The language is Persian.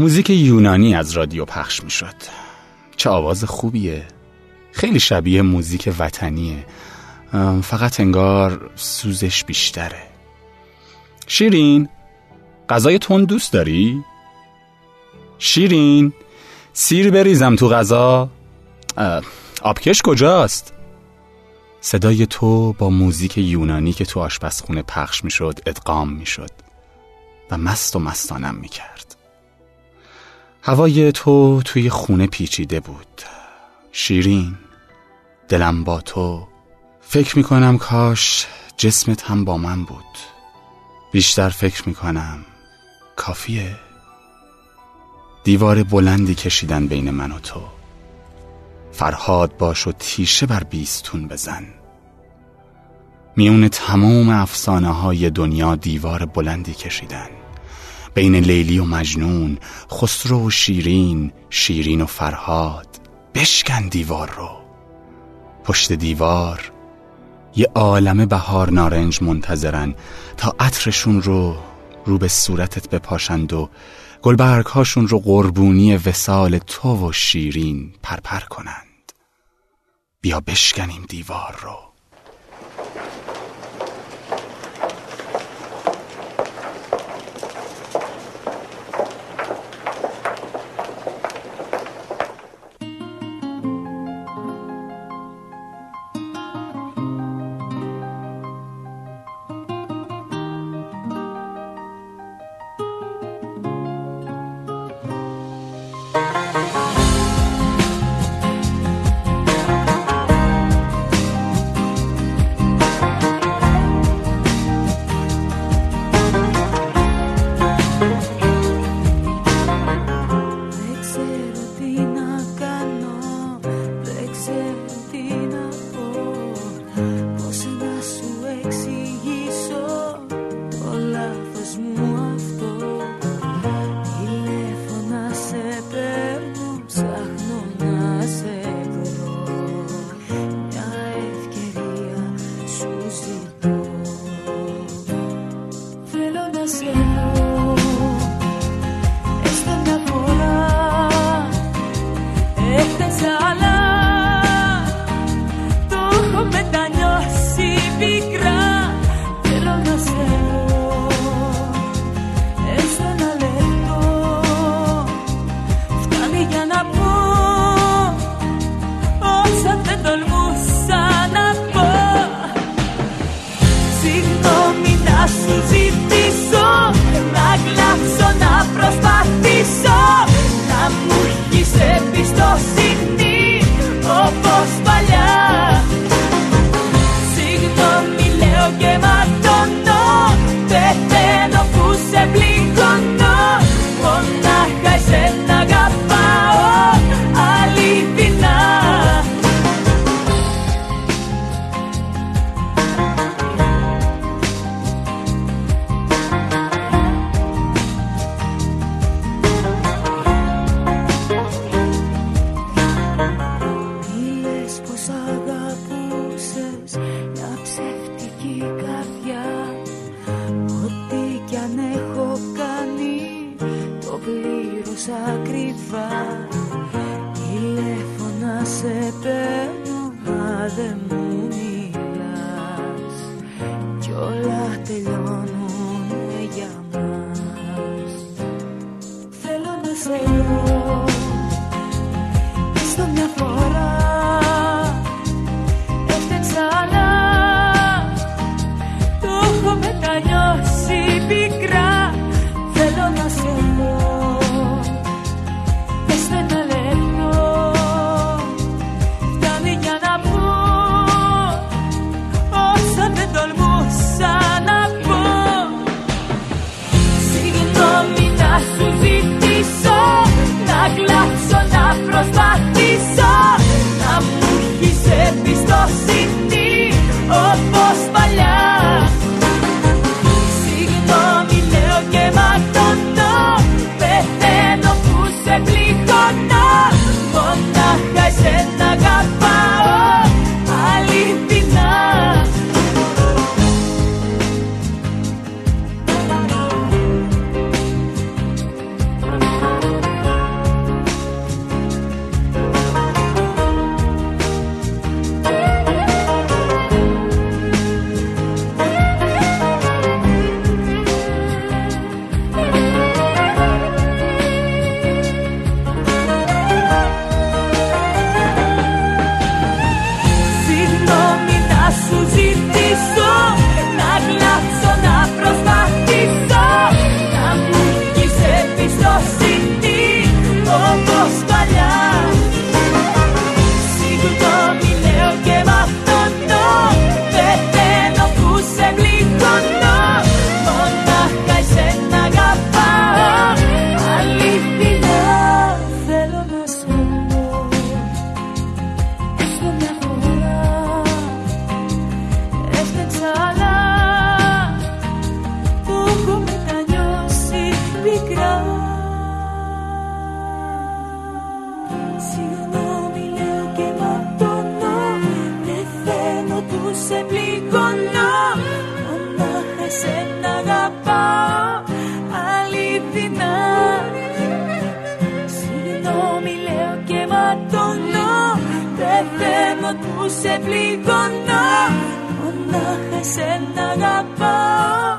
موزیک یونانی از رادیو پخش می شد چه آواز خوبیه. خیلی شبیه موزیک وطنیه. فقط انگار سوزش بیشتره. شیرین غذای تون دوست داری؟ شیرین سیر بریزم تو غذا. آبکش کجاست؟ صدای تو با موزیک یونانی که تو آشپزخونه پخش می‌شد ادغام می‌شد و مست و مستانم می‌کرد. هوای تو توی خونه پیچیده بود. شیرین دلم با تو. فکر می‌کنم کاش جسمت هم با من بود. بیشتر فکر می‌کنم کافیه. دیوار بلندی کشیدن بین من و تو. فرهاد باش و تیشه بر بیستون بزن. میون تمام افسانه های دنیا دیوار بلندی کشیدن. بین لیلی و مجنون خسرو و شیرین شیرین و فرهاد. بشکن دیوار رو. پشت دیوار یه عالم بهار نارنج منتظرن تا عطرشون رو رو به صورتت بپاشند و گلبرگهاشون رو قربونی وسال تو و شیرین پرپر کنند. بیا بشکنیم دیوار رو. Ακριβά. Τηλέφωνα σε παίρνω μα δεν μου μιλάς. Κι όλα τελειώνουν πληγωνώ Μονάχα σένα αγαπάω. Αληθινά Συγγνώμη λέω και ματώνω. Πεθαίνω που σε πληγωνώ Μονάχα σένα αγαπάω.